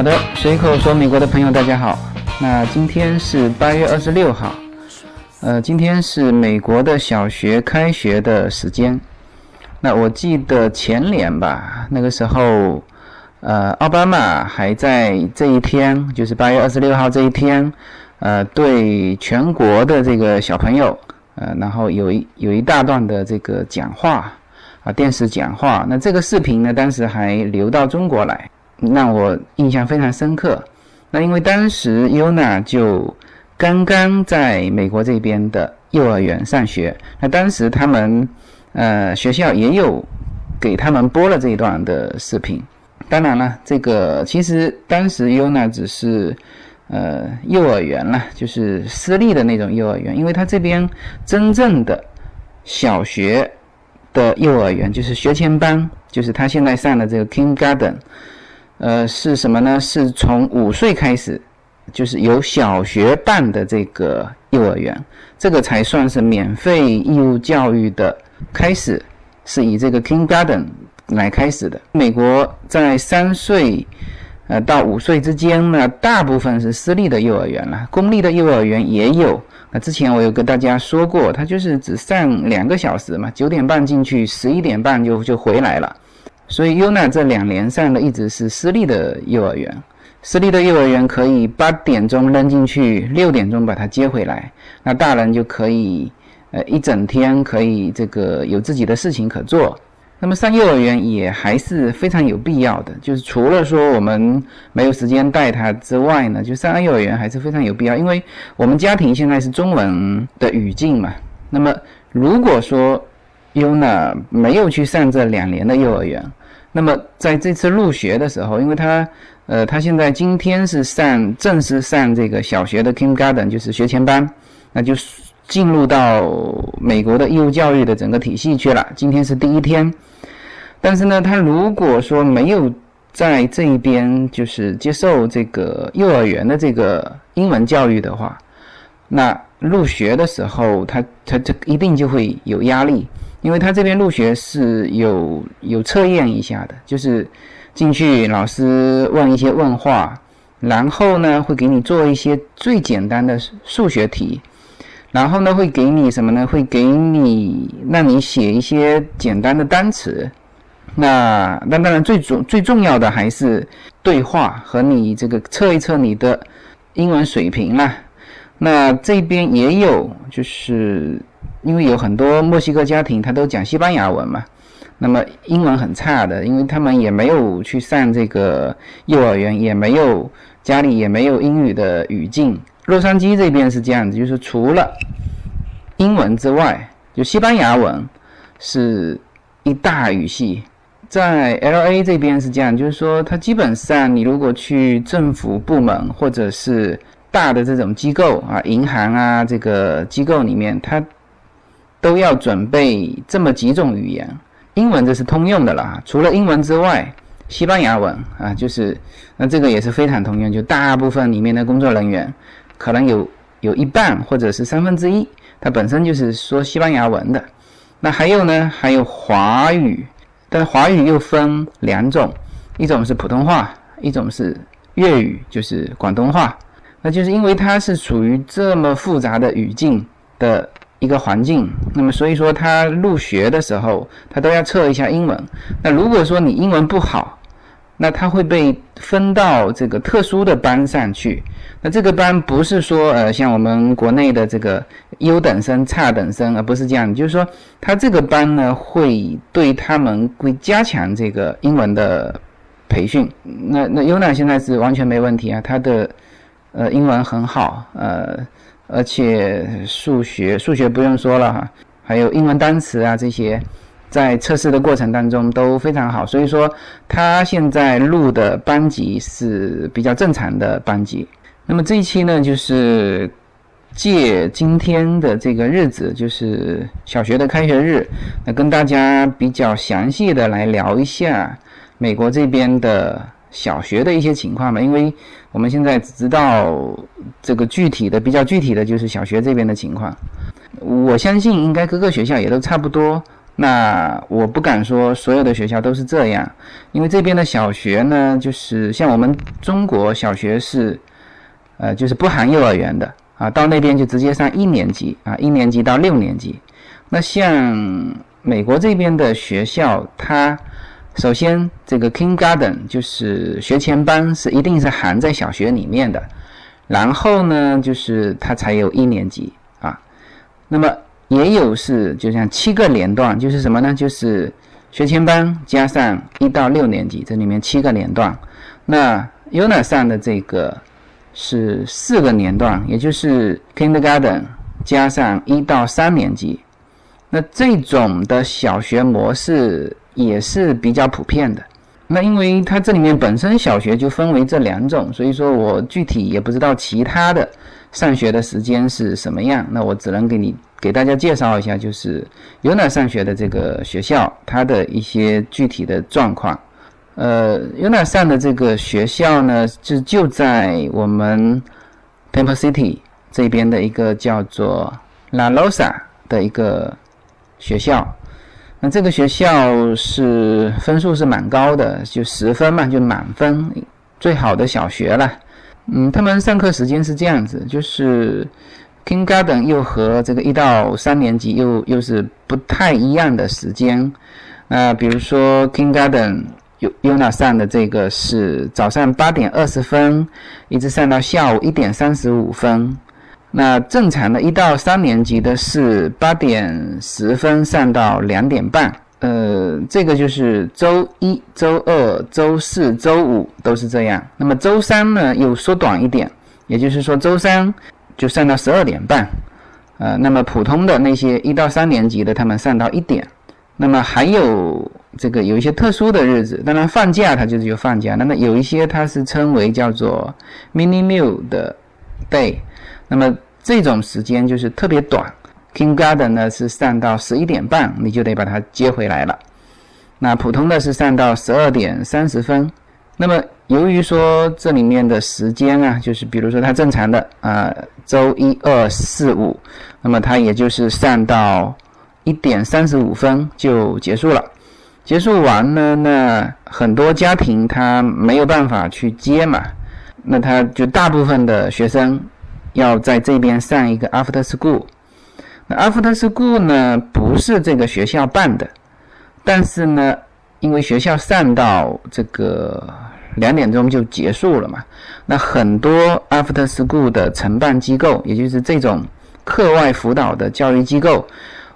好的，随口说美国的朋友大家好。那今天是八月二十六号，呃，今天是美国的小学开学的时间。那我记得前年吧，那个时候，呃，奥巴马还在这一天，就是八月二十六号这一天，呃，对全国的这个小朋友，呃，然后有一有一大段的这个讲话啊，电视讲话。那这个视频呢，当时还流到中国来。让我印象非常深刻。那因为当时 Yuna 就刚刚在美国这边的幼儿园上学，那当时他们呃学校也有给他们播了这一段的视频。当然了，这个其实当时 Yuna 只是呃幼儿园了，就是私立的那种幼儿园，因为他这边真正的小学的幼儿园就是学前班，就是他现在上的这个 Kindergarten。呃，是什么呢？是从五岁开始，就是有小学办的这个幼儿园，这个才算是免费义务教育的开始，是以这个 Kindergarten 来开始的。美国在三岁呃到五岁之间呢，大部分是私立的幼儿园了，公立的幼儿园也有。那之前我有跟大家说过，它就是只上两个小时嘛，九点半进去，十一点半就就回来了。所以优娜这两年上的一直是私立的幼儿园，私立的幼儿园可以八点钟扔进去，六点钟把他接回来，那大人就可以，呃，一整天可以这个有自己的事情可做。那么上幼儿园也还是非常有必要的，就是除了说我们没有时间带他之外呢，就上幼儿园还是非常有必要，因为我们家庭现在是中文的语境嘛。那么如果说优娜没有去上这两年的幼儿园，那么在这次入学的时候，因为他，呃，他现在今天是上正式上这个小学的 Kindergarten，就是学前班，那就进入到美国的义务教育的整个体系去了。今天是第一天，但是呢，他如果说没有在这一边就是接受这个幼儿园的这个英文教育的话，那入学的时候，他他这一定就会有压力。因为他这边入学是有有测验一下的，就是进去老师问一些问话，然后呢会给你做一些最简单的数学题，然后呢会给你什么呢？会给你让你写一些简单的单词。那那当然最重最重要的还是对话和你这个测一测你的英文水平啦。那这边也有就是。因为有很多墨西哥家庭，他都讲西班牙文嘛，那么英文很差的，因为他们也没有去上这个幼儿园，也没有家里也没有英语的语境。洛杉矶这边是这样子，就是除了英文之外，就西班牙文是一大语系。在 L A 这边是这样，就是说，它基本上你如果去政府部门或者是大的这种机构啊，银行啊这个机构里面，它都要准备这么几种语言，英文这是通用的了除了英文之外，西班牙文啊，就是那这个也是非常通用。就大部分里面的工作人员，可能有有一半或者是三分之一，它本身就是说西班牙文的。那还有呢，还有华语，但华语又分两种，一种是普通话，一种是粤语，就是广东话。那就是因为它是属于这么复杂的语境的。一个环境，那么所以说他入学的时候，他都要测一下英文。那如果说你英文不好，那他会被分到这个特殊的班上去。那这个班不是说呃像我们国内的这个优等生、差等生，而不是这样。就是说他这个班呢，会对他们会加强这个英文的培训。那那优娜现在是完全没问题啊，他的呃英文很好，呃。而且数学数学不用说了哈，还有英文单词啊这些，在测试的过程当中都非常好，所以说他现在录的班级是比较正常的班级。那么这一期呢，就是借今天的这个日子，就是小学的开学日，那跟大家比较详细的来聊一下美国这边的。小学的一些情况嘛，因为我们现在只知道这个具体的、比较具体的就是小学这边的情况。我相信应该各个学校也都差不多。那我不敢说所有的学校都是这样，因为这边的小学呢，就是像我们中国小学是，呃，就是不含幼儿园的啊，到那边就直接上一年级啊，一年级到六年级。那像美国这边的学校，它首先这个 Kindergarten 就是学前班是一定是含在小学里面的，然后呢，就是它才有一年级啊，那么。也有是，就像七个连段，就是什么呢？就是学前班加上一到六年级，这里面七个连段。那 UNA 上的这个是四个年段，也就是 Kindergarten 加上一到三年级。那这种的小学模式也是比较普遍的。那因为它这里面本身小学就分为这两种，所以说我具体也不知道其他的上学的时间是什么样。那我只能给你。给大家介绍一下，就是 UNA 上学的这个学校，它的一些具体的状况。呃，UNA 上的这个学校呢，就就在我们 Temple City 这边的一个叫做 La Rosa 的一个学校。那这个学校是分数是蛮高的，就十分嘛，就满分，最好的小学了。嗯，他们上课时间是这样子，就是。Kindergarten 又和这个一到三年级又又是不太一样的时间，那比如说 Kindergarten 有 UNA 上的这个是早上八点二十分，一直上到下午一点三十五分。那正常的一到三年级的是八点十分上到两点半。呃，这个就是周一周二、周四周五都是这样。那么周三呢又缩短一点，也就是说周三。就上到十二点半，呃，那么普通的那些一到三年级的，他们上到一点。那么还有这个有一些特殊的日子，当然放假它就是有放假。那么有一些它是称为叫做 mini meal 的 day，那么这种时间就是特别短。，King Garden 呢是上到十一点半，你就得把它接回来了。那普通的是上到十二点三十分。那么，由于说这里面的时间啊，就是比如说它正常的啊，周一、二、四、五，那么它也就是上到一点三十五分就结束了。结束完了，那很多家庭他没有办法去接嘛，那他就大部分的学生要在这边上一个 after school。那 after school 呢，不是这个学校办的，但是呢，因为学校上到这个。两点钟就结束了嘛？那很多 after school 的承办机构，也就是这种课外辅导的教育机构，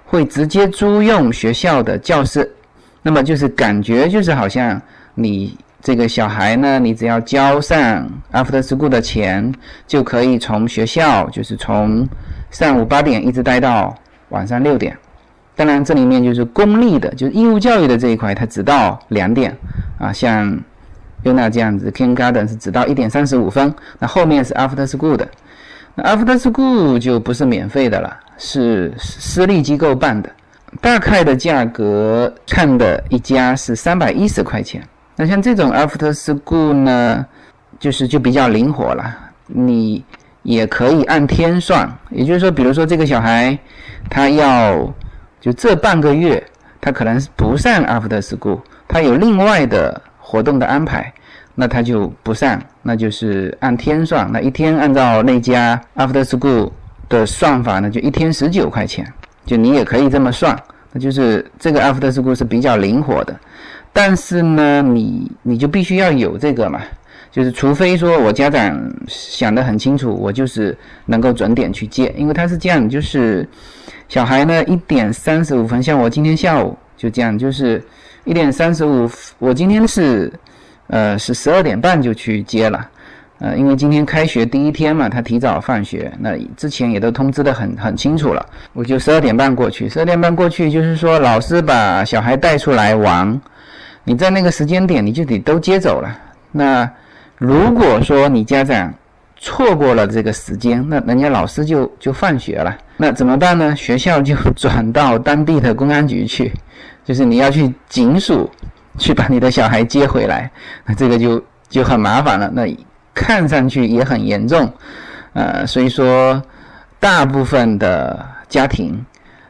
会直接租用学校的教室。那么就是感觉就是好像你这个小孩呢，你只要交上 after school 的钱，就可以从学校就是从上午八点一直待到晚上六点。当然这里面就是公立的，就是义务教育的这一块，它只到两点啊，像。就那这样子，Kindergarten 是只到一点三十五分，那后面是 After School 的，那 After School 就不是免费的了，是私立机构办的，大概的价格看的一家是三百一十块钱。那像这种 After School 呢，就是就比较灵活了，你也可以按天算，也就是说，比如说这个小孩他要就这半个月，他可能是不上 After School，他有另外的。活动的安排，那他就不上，那就是按天算。那一天按照那家 After School 的算法呢，就一天十九块钱。就你也可以这么算，那就是这个 After School 是比较灵活的。但是呢，你你就必须要有这个嘛，就是除非说我家长想得很清楚，我就是能够准点去接，因为他是这样，就是小孩呢一点三十五分，像我今天下午就这样，就是。一点三十五，我今天是，呃，是十二点半就去接了，呃，因为今天开学第一天嘛，他提早放学，那之前也都通知的很很清楚了，我就十二点半过去，十二点半过去就是说老师把小孩带出来玩，你在那个时间点你就得都接走了。那如果说你家长错过了这个时间，那人家老师就就放学了，那怎么办呢？学校就转到当地的公安局去。就是你要去警署去把你的小孩接回来，那这个就就很麻烦了。那看上去也很严重，呃，所以说大部分的家庭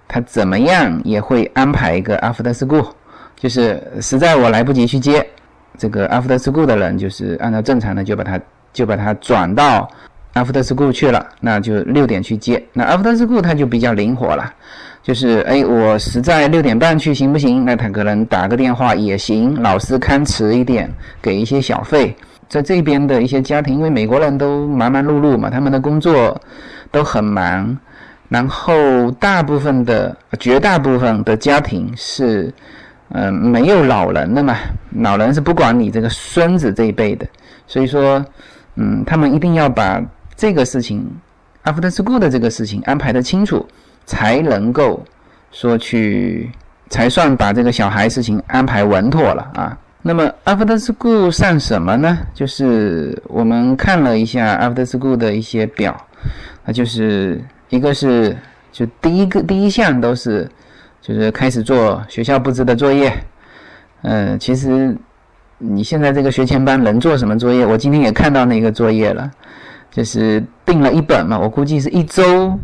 他怎么样也会安排一个 after school，就是实在我来不及去接这个 after school 的人，就是按照正常的就把他就把他转到 after school 去了，那就六点去接。那 after school 他就比较灵活了，就是哎，我实在六点半去行不行？那他可能打个电话也行，老师看迟一点，给一些小费。在这边的一些家庭，因为美国人都忙忙碌碌嘛，他们的工作都很忙。然后大部分的、绝大部分的家庭是，嗯，没有老人的嘛。老人是不管你这个孙子这一辈的，所以说，嗯，他们一定要把这个事情，after school 的这个事情安排的清楚，才能够说去，才算把这个小孩事情安排稳妥了啊。那么 after school 上什么呢？就是我们看了一下 after school 的一些表，那就是。一个是，就第一个第一项都是，就是开始做学校布置的作业。嗯，其实你现在这个学前班能做什么作业？我今天也看到那个作业了，就是订了一本嘛，我估计是一周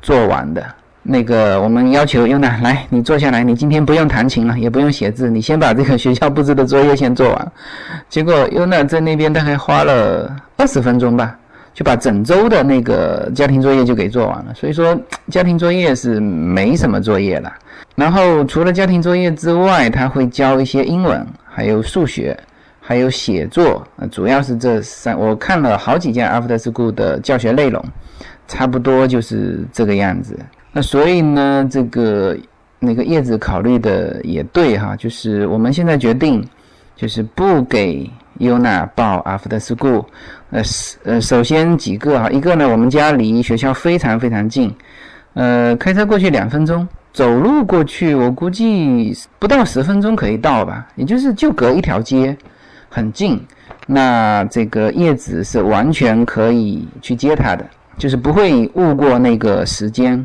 做完的。那个我们要求优娜来，你坐下来，你今天不用弹琴了，也不用写字，你先把这个学校布置的作业先做完。结果优娜在那边大概花了二十分钟吧。就把整周的那个家庭作业就给做完了，所以说家庭作业是没什么作业了。然后除了家庭作业之外，他会教一些英文，还有数学，还有写作，主要是这三。我看了好几件 After School 的教学内容，差不多就是这个样子。那所以呢，这个那个叶子考虑的也对哈，就是我们现在决定，就是不给。优娜报 After School，呃，呃，首先几个哈，一个呢，我们家离学校非常非常近，呃，开车过去两分钟，走路过去我估计不到十分钟可以到吧，也就是就隔一条街，很近。那这个叶子是完全可以去接他的，就是不会误过那个时间。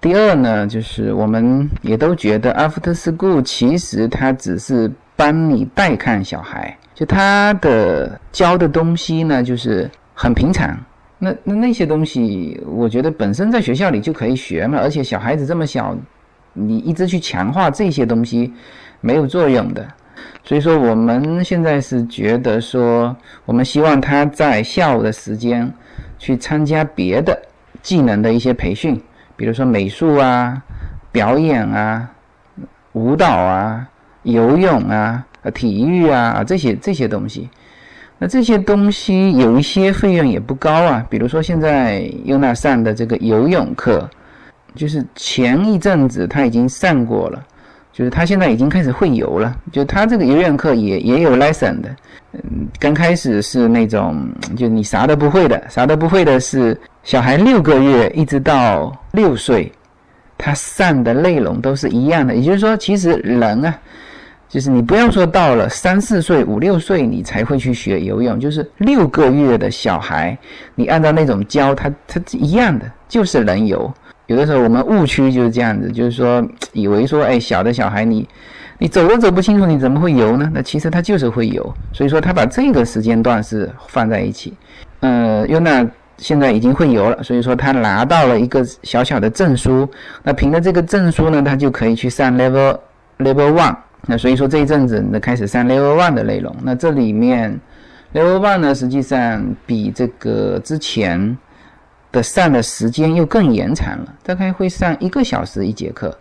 第二呢，就是我们也都觉得 After School 其实它只是帮你代看小孩。就他的教的东西呢，就是很平常。那那那些东西，我觉得本身在学校里就可以学嘛。而且小孩子这么小，你一直去强化这些东西，没有作用的。所以说，我们现在是觉得说，我们希望他在下午的时间去参加别的技能的一些培训，比如说美术啊、表演啊、舞蹈啊、游泳啊。啊，体育啊，这些这些东西，那这些东西有一些费用也不高啊。比如说现在优娜上的这个游泳课，就是前一阵子他已经上过了，就是他现在已经开始会游了。就他这个游泳课也也有 lesson 的，嗯，刚开始是那种就你啥都不会的，啥都不会的是小孩六个月一直到六岁，他上的内容都是一样的。也就是说，其实人啊。就是你不要说到了三四岁、五六岁你才会去学游泳，就是六个月的小孩，你按照那种教他，他一样的，就是能游。有的时候我们误区就是这样子，就是说以为说，哎，小的小孩你你走都走不清楚，你怎么会游呢？那其实他就是会游。所以说他把这个时间段是放在一起。呃，优娜现在已经会游了，所以说他拿到了一个小小的证书。那凭着这个证书呢，他就可以去上 level level one。那所以说这一阵子呢开始上 Level One 的内容，那这里面 Level One 呢实际上比这个之前的上的时间又更延长了，大概会上一个小时一节课，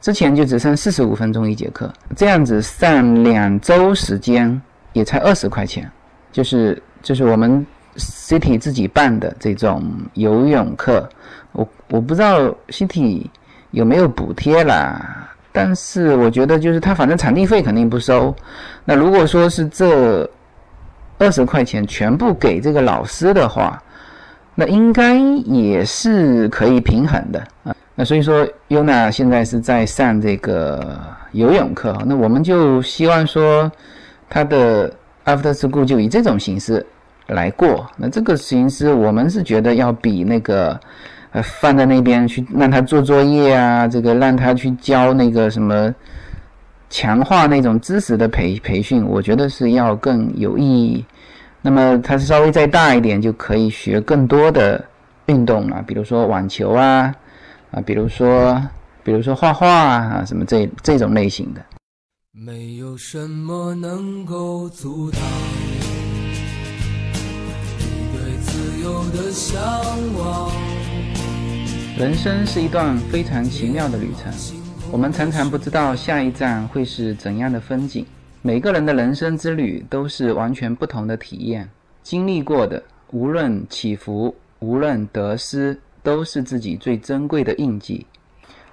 之前就只剩四十五分钟一节课，这样子上两周时间也才二十块钱，就是就是我们 City 自己办的这种游泳课，我我不知道 City 有没有补贴啦。但是我觉得，就是他反正场地费肯定不收。那如果说是这二十块钱全部给这个老师的话，那应该也是可以平衡的啊。那所以说，优娜现在是在上这个游泳课，那我们就希望说，他的 After School 就以这种形式来过。那这个形式，我们是觉得要比那个。呃，放在那边去让他做作业啊，这个让他去教那个什么，强化那种知识的培培训，我觉得是要更有意义。那么他稍微再大一点，就可以学更多的运动了，比如说网球啊，啊，比如说比如说画画啊什么这这种类型的。没有什么能够阻挡你对自由的向往。人生是一段非常奇妙的旅程，我们常常不知道下一站会是怎样的风景。每个人的人生之旅都是完全不同的体验，经历过的无论起伏，无论得失，都是自己最珍贵的印记。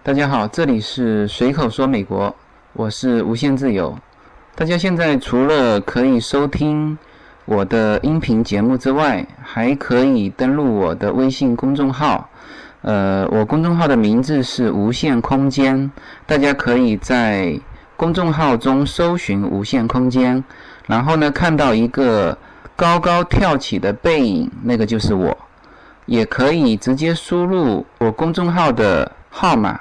大家好，这里是随口说美国，我是无限自由。大家现在除了可以收听我的音频节目之外，还可以登录我的微信公众号。呃，我公众号的名字是无限空间，大家可以在公众号中搜寻“无限空间”，然后呢，看到一个高高跳起的背影，那个就是我。也可以直接输入我公众号的号码。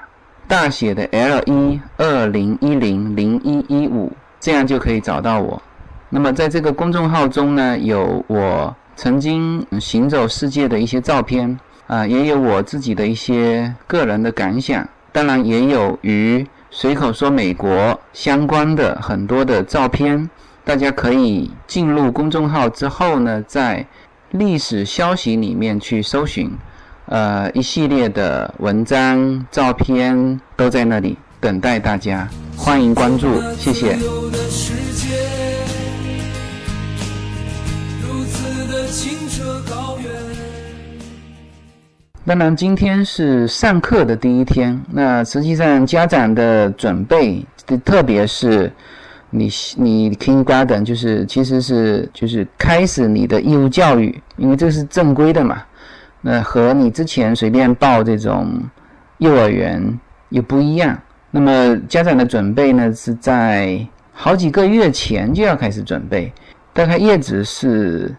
大写的 L 一二零一零零一一五，这样就可以找到我。那么在这个公众号中呢，有我曾经行走世界的一些照片啊，也有我自己的一些个人的感想，当然也有与随口说美国相关的很多的照片。大家可以进入公众号之后呢，在历史消息里面去搜寻。呃，一系列的文章、照片都在那里等待大家，欢迎关注，谢谢。当然，今天是上课的第一天，那实际上家长的准备，特别是你你 Kindergarten，就是其实是就是开始你的义务教育，因为这是正规的嘛。那和你之前随便报这种幼儿园又不一样。那么家长的准备呢，是在好几个月前就要开始准备。大概叶子是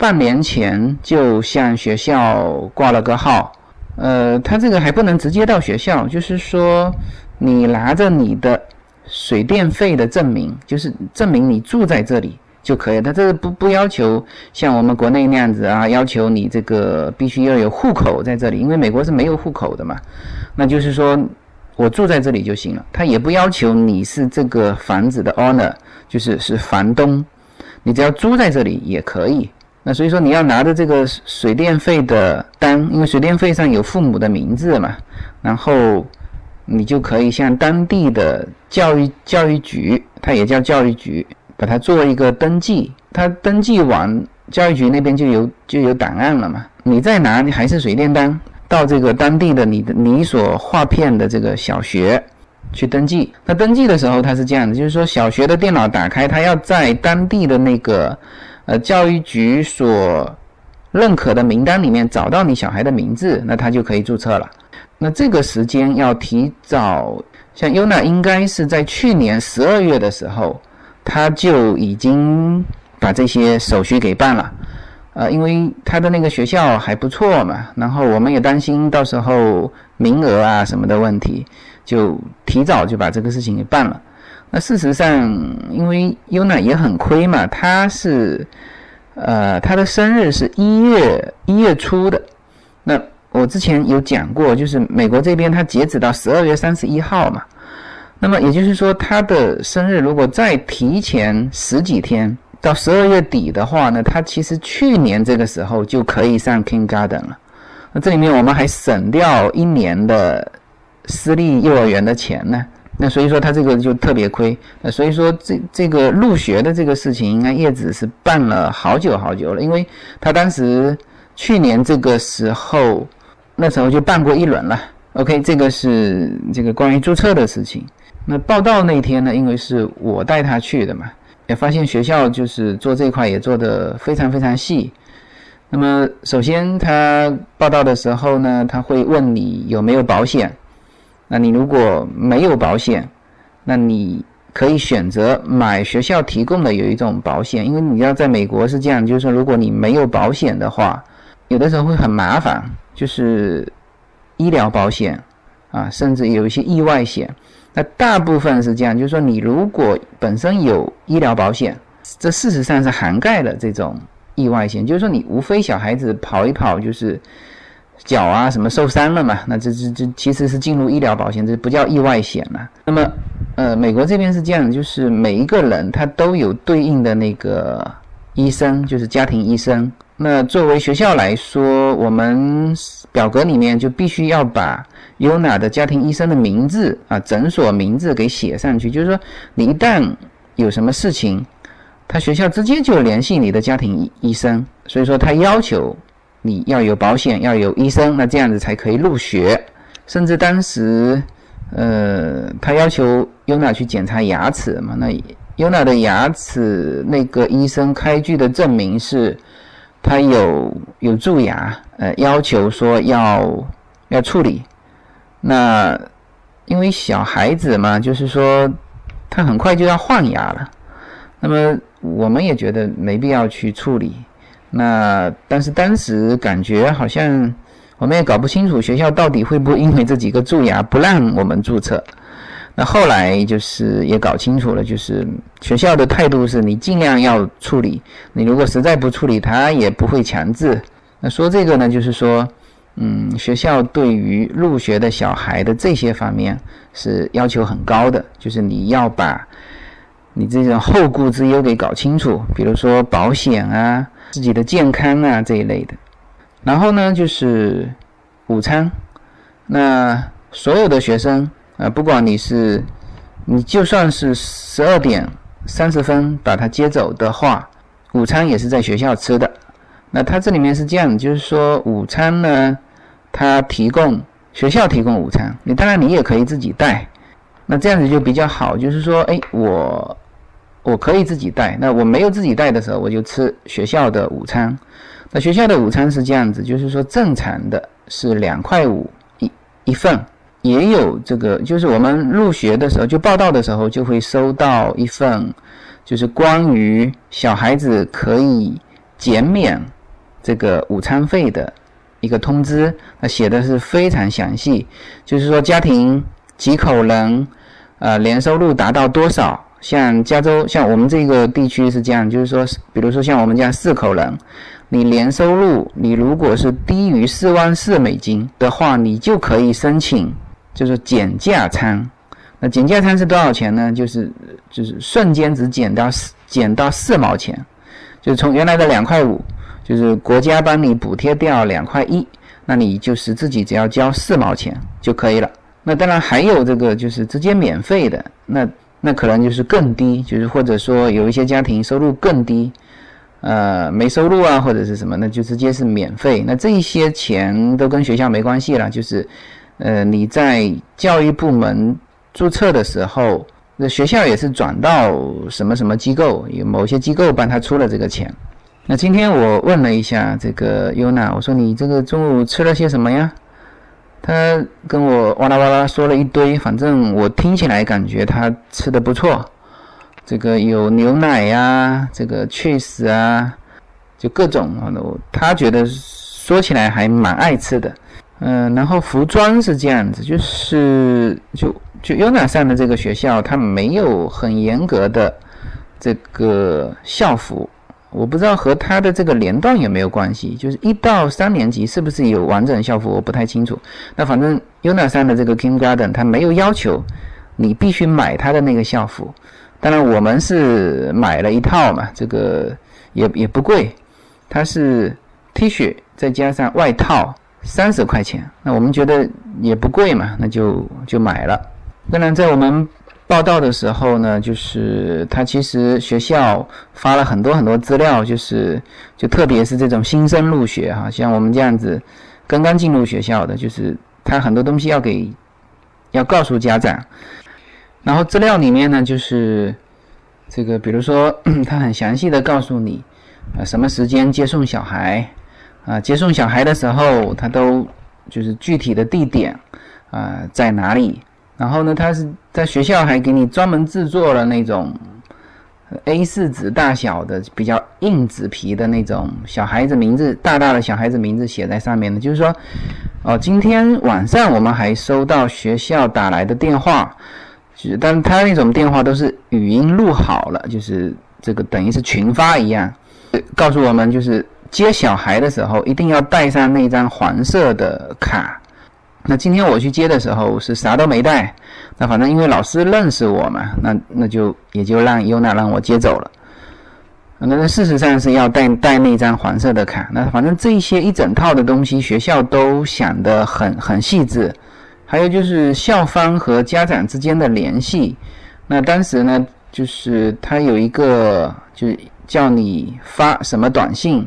半年前就向学校挂了个号。呃，他这个还不能直接到学校，就是说你拿着你的水电费的证明，就是证明你住在这里。就可以，他这个不不要求像我们国内那样子啊，要求你这个必须要有户口在这里，因为美国是没有户口的嘛。那就是说我住在这里就行了，他也不要求你是这个房子的 owner，就是是房东，你只要租在这里也可以。那所以说你要拿着这个水电费的单，因为水电费上有父母的名字嘛，然后你就可以向当地的教育教育局，它也叫教育局。把它做一个登记，它登记完，教育局那边就有就有档案了嘛。你再拿你还是水电单到这个当地的你的你所划片的这个小学去登记。那登记的时候它是这样的，就是说小学的电脑打开，它要在当地的那个呃教育局所认可的名单里面找到你小孩的名字，那他就可以注册了。那这个时间要提早，像优娜应该是在去年十二月的时候。他就已经把这些手续给办了，呃，因为他的那个学校还不错嘛，然后我们也担心到时候名额啊什么的问题，就提早就把这个事情给办了。那事实上，因为优娜也很亏嘛，他是，呃，他的生日是一月一月初的，那我之前有讲过，就是美国这边他截止到十二月三十一号嘛。那么也就是说，他的生日如果再提前十几天到十二月底的话呢，他其实去年这个时候就可以上 Kindergarten 了。那这里面我们还省掉一年的私立幼儿园的钱呢。那所以说他这个就特别亏。那所以说这这个入学的这个事情，应该叶子是办了好久好久了，因为他当时去年这个时候那时候就办过一轮了。OK，这个是这个关于注册的事情。那报道那天呢，因为是我带他去的嘛，也发现学校就是做这块也做得非常非常细。那么首先他报道的时候呢，他会问你有没有保险。那你如果没有保险，那你可以选择买学校提供的有一种保险，因为你要在美国是这样，就是说如果你没有保险的话，有的时候会很麻烦，就是医疗保险啊，甚至有一些意外险。那大部分是这样，就是说，你如果本身有医疗保险，这事实上是涵盖了这种意外险。就是说，你无非小孩子跑一跑，就是脚啊什么受伤了嘛，那这这这其实是进入医疗保险，这不叫意外险了。那么，呃，美国这边是这样，就是每一个人他都有对应的那个医生，就是家庭医生。那作为学校来说，我们表格里面就必须要把 Yuna 的家庭医生的名字啊，诊所名字给写上去。就是说，你一旦有什么事情，他学校直接就联系你的家庭医医生。所以说，他要求你要有保险，要有医生，那这样子才可以入学。甚至当时，呃，他要求 Yuna 去检查牙齿嘛，那 Yuna 的牙齿那个医生开具的证明是。他有有蛀牙，呃，要求说要要处理。那因为小孩子嘛，就是说他很快就要换牙了。那么我们也觉得没必要去处理。那但是当时感觉好像我们也搞不清楚学校到底会不会因为这几个蛀牙不让我们注册。那后来就是也搞清楚了，就是学校的态度是你尽量要处理，你如果实在不处理，他也不会强制。那说这个呢，就是说，嗯，学校对于入学的小孩的这些方面是要求很高的，就是你要把你这种后顾之忧给搞清楚，比如说保险啊、自己的健康啊这一类的。然后呢，就是午餐，那所有的学生。啊，不管你是，你就算是十二点三十分把他接走的话，午餐也是在学校吃的。那他这里面是这样，就是说午餐呢，他提供学校提供午餐，你当然你也可以自己带。那这样子就比较好，就是说，哎，我我可以自己带。那我没有自己带的时候，我就吃学校的午餐。那学校的午餐是这样子，就是说正常的是两块五一一份。也有这个，就是我们入学的时候就报到的时候就会收到一份，就是关于小孩子可以减免这个午餐费的一个通知。那写的是非常详细，就是说家庭几口人，呃，年收入达到多少？像加州，像我们这个地区是这样，就是说，比如说像我们家四口人，你年收入你如果是低于四万四美金的话，你就可以申请。就是减价餐，那减价餐是多少钱呢？就是就是瞬间只减到四减到四毛钱，就是从原来的两块五，就是国家帮你补贴掉两块一，那你就是自己只要交四毛钱就可以了。那当然还有这个就是直接免费的，那那可能就是更低，就是或者说有一些家庭收入更低，呃没收入啊或者是什么，那就直接是免费。那这一些钱都跟学校没关系了，就是。呃，你在教育部门注册的时候，那学校也是转到什么什么机构，有某些机构帮他出了这个钱。那今天我问了一下这个优娜，我说你这个中午吃了些什么呀？他跟我哇啦哇啦说了一堆，反正我听起来感觉他吃的不错。这个有牛奶呀，这个 cheese 啊，就各种啊，他觉得说起来还蛮爱吃的。嗯，然后服装是这样子，就是就就 UNA 上的这个学校，它没有很严格的这个校服，我不知道和它的这个年段有没有关系。就是一到三年级是不是有完整校服，我不太清楚。那反正 UNA 上的这个 Kindergarten，它没有要求你必须买它的那个校服。当然我们是买了一套嘛，这个也也不贵，它是 T 恤再加上外套。三十块钱，那我们觉得也不贵嘛，那就就买了。当然，在我们报道的时候呢，就是他其实学校发了很多很多资料，就是就特别是这种新生入学哈，像我们这样子刚刚进入学校的，就是他很多东西要给要告诉家长。然后资料里面呢，就是这个，比如说他很详细的告诉你，呃，什么时间接送小孩。啊，接送小孩的时候，他都就是具体的地点啊在哪里？然后呢，他是在学校还给你专门制作了那种 A4 纸大小的比较硬纸皮的那种小孩子名字，大大的小孩子名字写在上面的。就是说，哦，今天晚上我们还收到学校打来的电话，就是但他那种电话都是语音录好了，就是这个等于是群发一样，告诉我们就是。接小孩的时候一定要带上那张黄色的卡。那今天我去接的时候是啥都没带，那反正因为老师认识我嘛，那那就也就让优娜让我接走了。那那事实上是要带带那张黄色的卡。那反正这一些一整套的东西，学校都想得很很细致。还有就是校方和家长之间的联系。那当时呢，就是他有一个，就是叫你发什么短信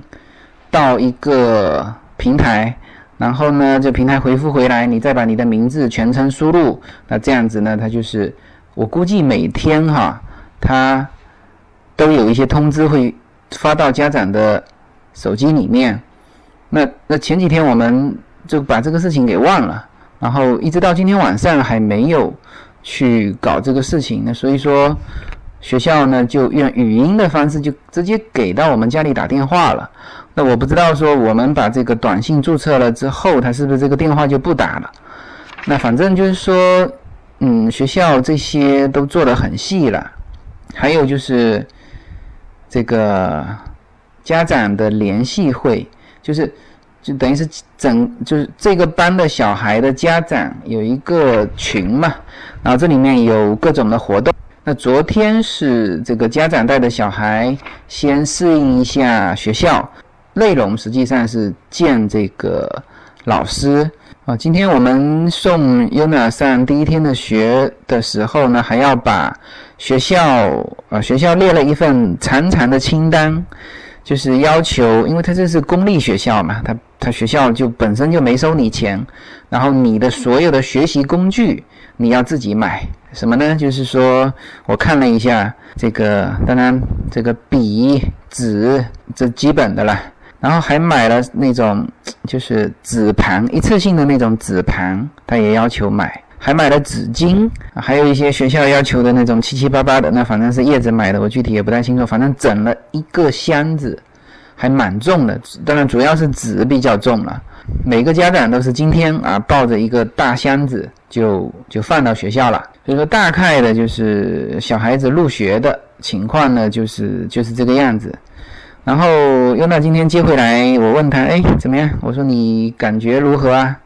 到一个平台。然后呢，这平台回复回来，你再把你的名字全称输入，那这样子呢，它就是我估计每天哈，它都有一些通知会发到家长的手机里面。那那前几天我们就把这个事情给忘了，然后一直到今天晚上还没有去搞这个事情。那所以说学校呢就用语音的方式就直接给到我们家里打电话了。那我不知道说我们把这个短信注册了之后，他是不是这个电话就不打了？那反正就是说，嗯，学校这些都做得很细了。还有就是这个家长的联系会，就是就等于是整就是这个班的小孩的家长有一个群嘛，然后这里面有各种的活动。那昨天是这个家长带着小孩先适应一下学校。内容实际上是见这个老师啊。今天我们送 Yuna 上第一天的学的时候呢，还要把学校啊学校列了一份长长的清单，就是要求，因为他这是公立学校嘛，他他学校就本身就没收你钱，然后你的所有的学习工具你要自己买，什么呢？就是说我看了一下这个，当然这个笔、纸这基本的了。然后还买了那种，就是纸盘，一次性的那种纸盘，他也要求买。还买了纸巾，还有一些学校要求的那种七七八八的，那反正是叶子买的，我具体也不太清楚。反正整了一个箱子，还蛮重的。当然主要是纸比较重了。每个家长都是今天啊抱着一个大箱子就就放到学校了。所以说大概的就是小孩子入学的情况呢，就是就是这个样子。然后优娜今天接回来，我问他，哎，怎么样？我说你感觉如何啊？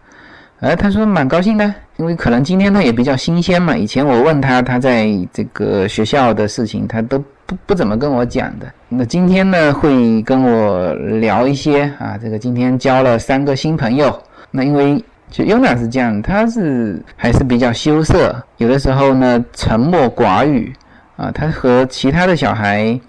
哎，他说蛮高兴的，因为可能今天他也比较新鲜嘛。以前我问他他在这个学校的事情，他都不不怎么跟我讲的。那今天呢，会跟我聊一些啊，这个今天交了三个新朋友。那因为就优娜是这样，他是还是比较羞涩，有的时候呢沉默寡语啊。他和其他的小孩。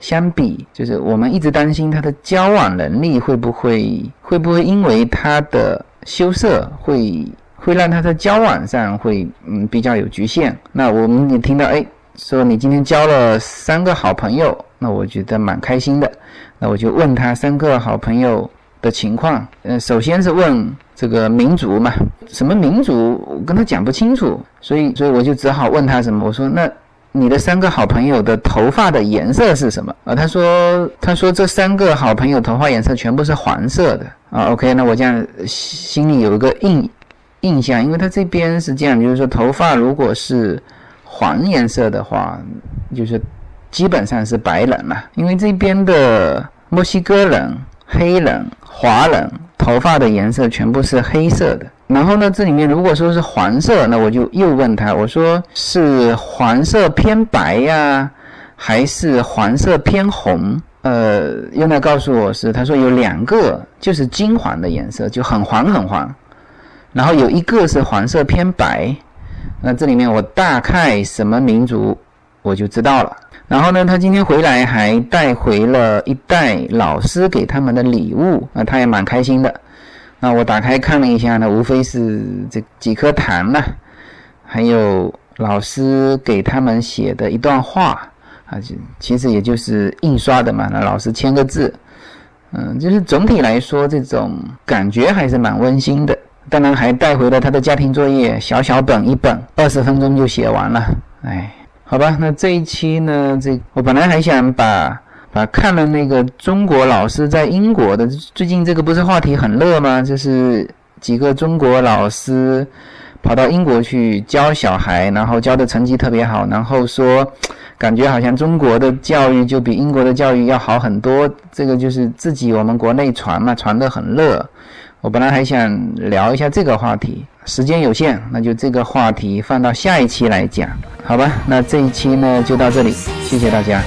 相比，就是我们一直担心他的交往能力会不会会不会因为他的羞涩，会会让他在交往上会嗯比较有局限。那我们也听到哎说你今天交了三个好朋友，那我觉得蛮开心的。那我就问他三个好朋友的情况。嗯，首先是问这个民族嘛，什么民族我跟他讲不清楚，所以所以我就只好问他什么，我说那。你的三个好朋友的头发的颜色是什么啊？他说，他说这三个好朋友头发颜色全部是黄色的啊。OK，那我这样心里有一个印印象，因为他这边是这样，就是说头发如果是黄颜色的话，就是基本上是白人了，因为这边的墨西哥人、黑人、华人头发的颜色全部是黑色的。然后呢，这里面如果说是黄色，那我就又问他，我说是黄色偏白呀，还是黄色偏红？呃，又来告诉我是，他说有两个就是金黄的颜色，就很黄很黄，然后有一个是黄色偏白。那这里面我大概什么民族我就知道了。然后呢，他今天回来还带回了一袋老师给他们的礼物，啊他也蛮开心的。那我打开看了一下呢，无非是这几颗糖呢，还有老师给他们写的一段话啊，就其实也就是印刷的嘛，那老师签个字，嗯，就是总体来说这种感觉还是蛮温馨的。当然还带回了他的家庭作业，小小本一本，二十分钟就写完了。哎，好吧，那这一期呢，这我本来还想把。把，看了那个中国老师在英国的，最近这个不是话题很热吗？就是几个中国老师跑到英国去教小孩，然后教的成绩特别好，然后说感觉好像中国的教育就比英国的教育要好很多。这个就是自己我们国内传嘛，传得很热。我本来还想聊一下这个话题，时间有限，那就这个话题放到下一期来讲，好吧？那这一期呢就到这里，谢谢大家。